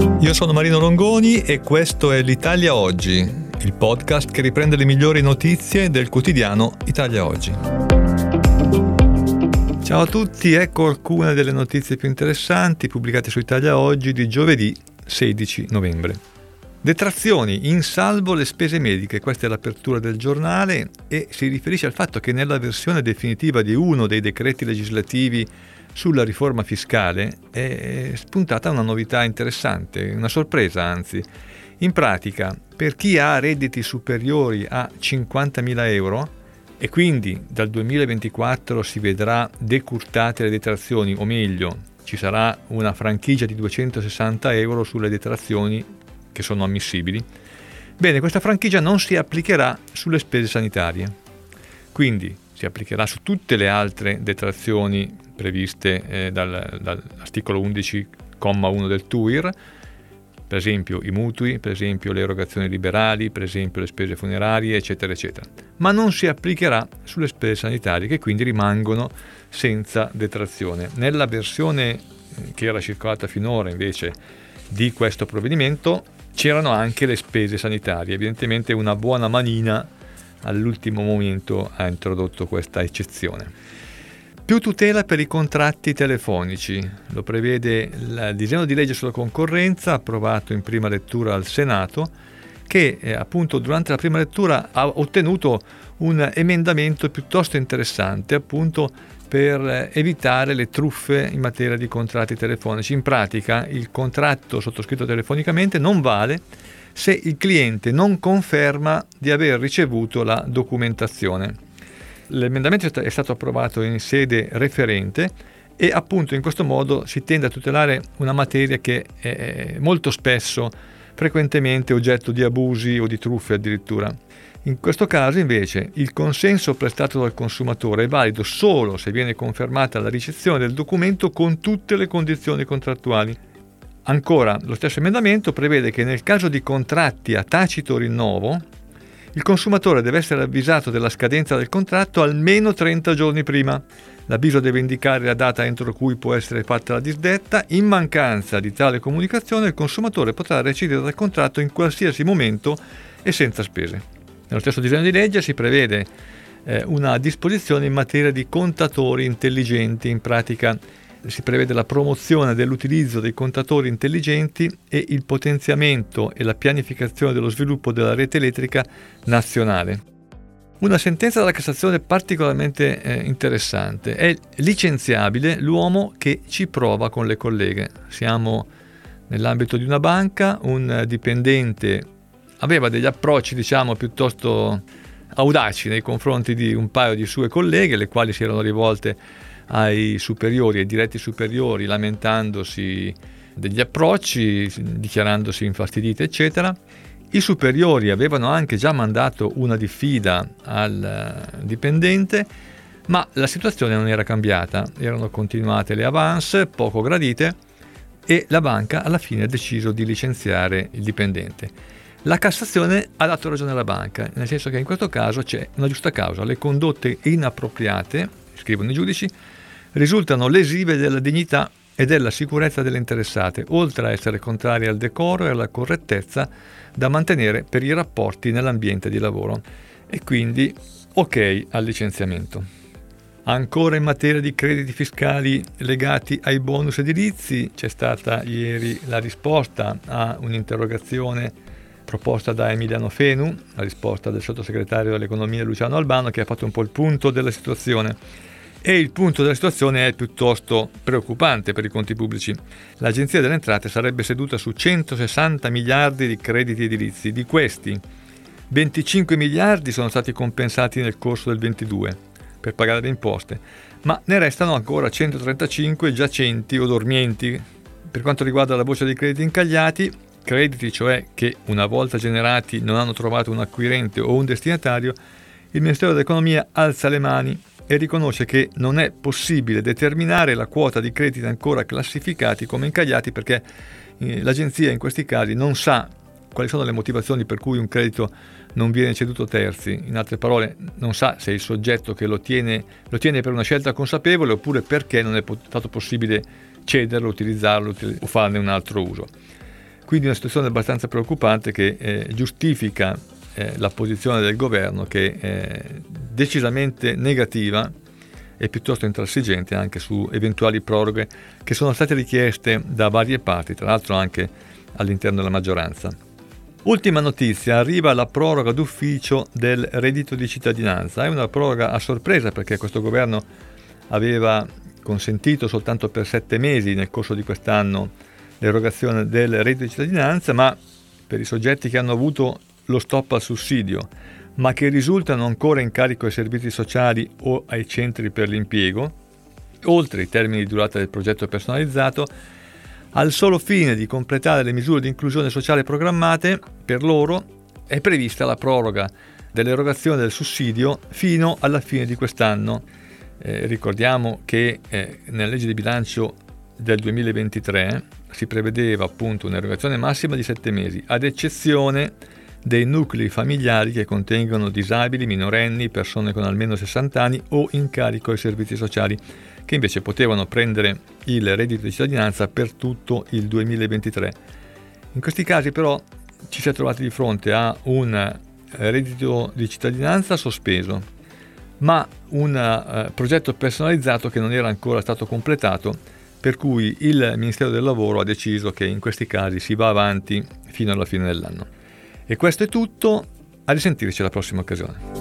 Io sono Marino Longoni e questo è l'Italia Oggi, il podcast che riprende le migliori notizie del quotidiano Italia Oggi. Ciao a tutti, ecco alcune delle notizie più interessanti pubblicate su Italia Oggi di giovedì 16 novembre. Detrazioni, in salvo le spese mediche, questa è l'apertura del giornale e si riferisce al fatto che nella versione definitiva di uno dei decreti legislativi sulla riforma fiscale è spuntata una novità interessante, una sorpresa anzi. In pratica, per chi ha redditi superiori a 50.000 euro e quindi dal 2024 si vedrà decurtate le detrazioni, o meglio, ci sarà una franchigia di 260 euro sulle detrazioni che sono ammissibili, bene, questa franchigia non si applicherà sulle spese sanitarie. Quindi si applicherà su tutte le altre detrazioni previste eh, dal, dall'articolo 11,1 del TUIR, per esempio i mutui, per esempio le erogazioni liberali, per esempio le spese funerarie, eccetera, eccetera. Ma non si applicherà sulle spese sanitarie che quindi rimangono senza detrazione. Nella versione eh, che era circolata finora invece di questo provvedimento c'erano anche le spese sanitarie, evidentemente una buona manina all'ultimo momento ha introdotto questa eccezione. Più tutela per i contratti telefonici, lo prevede il disegno di legge sulla concorrenza approvato in prima lettura al Senato, che eh, appunto durante la prima lettura ha ottenuto un emendamento piuttosto interessante appunto per eh, evitare le truffe in materia di contratti telefonici. In pratica il contratto sottoscritto telefonicamente non vale se il cliente non conferma di aver ricevuto la documentazione. L'emendamento è stato approvato in sede referente e appunto in questo modo si tende a tutelare una materia che è molto spesso, frequentemente oggetto di abusi o di truffe addirittura. In questo caso invece il consenso prestato dal consumatore è valido solo se viene confermata la ricezione del documento con tutte le condizioni contrattuali. Ancora, lo stesso emendamento prevede che nel caso di contratti a tacito rinnovo, il consumatore deve essere avvisato della scadenza del contratto almeno 30 giorni prima. L'avviso deve indicare la data entro cui può essere fatta la disdetta. In mancanza di tale comunicazione, il consumatore potrà recidere dal contratto in qualsiasi momento e senza spese. Nello stesso disegno di legge si prevede eh, una disposizione in materia di contatori intelligenti, in pratica si prevede la promozione dell'utilizzo dei contatori intelligenti e il potenziamento e la pianificazione dello sviluppo della rete elettrica nazionale. Una sentenza della Cassazione particolarmente eh, interessante. È licenziabile l'uomo che ci prova con le colleghe. Siamo nell'ambito di una banca, un dipendente aveva degli approcci, diciamo, piuttosto audaci nei confronti di un paio di sue colleghe, le quali si erano rivolte ai superiori, ai diretti superiori, lamentandosi degli approcci, dichiarandosi infastidite, eccetera. I superiori avevano anche già mandato una diffida al dipendente, ma la situazione non era cambiata, erano continuate le avance poco gradite e la banca alla fine ha deciso di licenziare il dipendente. La Cassazione ha dato ragione alla banca, nel senso che in questo caso c'è una giusta causa. Le condotte inappropriate, scrivono i giudici, risultano lesive della dignità e della sicurezza delle interessate, oltre a essere contrarie al decoro e alla correttezza da mantenere per i rapporti nell'ambiente di lavoro. E quindi ok al licenziamento. Ancora in materia di crediti fiscali legati ai bonus edilizi, c'è stata ieri la risposta a un'interrogazione proposta da Emiliano Fenu, la risposta del sottosegretario dell'economia Luciano Albano, che ha fatto un po' il punto della situazione e il punto della situazione è piuttosto preoccupante per i conti pubblici. L'Agenzia delle Entrate sarebbe seduta su 160 miliardi di crediti edilizi, di questi 25 miliardi sono stati compensati nel corso del 22 per pagare le imposte, ma ne restano ancora 135 giacenti o dormienti. Per quanto riguarda la voce dei crediti incagliati, crediti cioè che una volta generati non hanno trovato un acquirente o un destinatario, il Ministero dell'Economia alza le mani e riconosce che non è possibile determinare la quota di crediti ancora classificati come incagliati perché eh, l'agenzia in questi casi non sa quali sono le motivazioni per cui un credito non viene ceduto terzi, in altre parole non sa se il soggetto che lo tiene, lo tiene per una scelta consapevole oppure perché non è stato possibile cederlo, utilizzarlo o farne un altro uso. Quindi una situazione abbastanza preoccupante che eh, giustifica eh, la posizione del governo che è decisamente negativa e piuttosto intransigente anche su eventuali proroghe che sono state richieste da varie parti, tra l'altro anche all'interno della maggioranza. Ultima notizia, arriva la proroga d'ufficio del reddito di cittadinanza. È una proroga a sorpresa perché questo governo aveva consentito soltanto per sette mesi nel corso di quest'anno l'erogazione del reddito di cittadinanza, ma per i soggetti che hanno avuto lo stop al sussidio, ma che risultano ancora in carico ai servizi sociali o ai centri per l'impiego, oltre i termini di durata del progetto personalizzato, al solo fine di completare le misure di inclusione sociale programmate per loro è prevista la proroga dell'erogazione del sussidio fino alla fine di quest'anno. Eh, ricordiamo che eh, nella legge di bilancio del 2023 si prevedeva appunto un'erogazione massima di 7 mesi, ad eccezione dei nuclei familiari che contengono disabili, minorenni, persone con almeno 60 anni o in carico ai servizi sociali, che invece potevano prendere il reddito di cittadinanza per tutto il 2023. In questi casi però ci si è trovati di fronte a un reddito di cittadinanza sospeso, ma un uh, progetto personalizzato che non era ancora stato completato, per cui il Ministero del Lavoro ha deciso che in questi casi si va avanti fino alla fine dell'anno. E questo è tutto, a risentirci alla prossima occasione.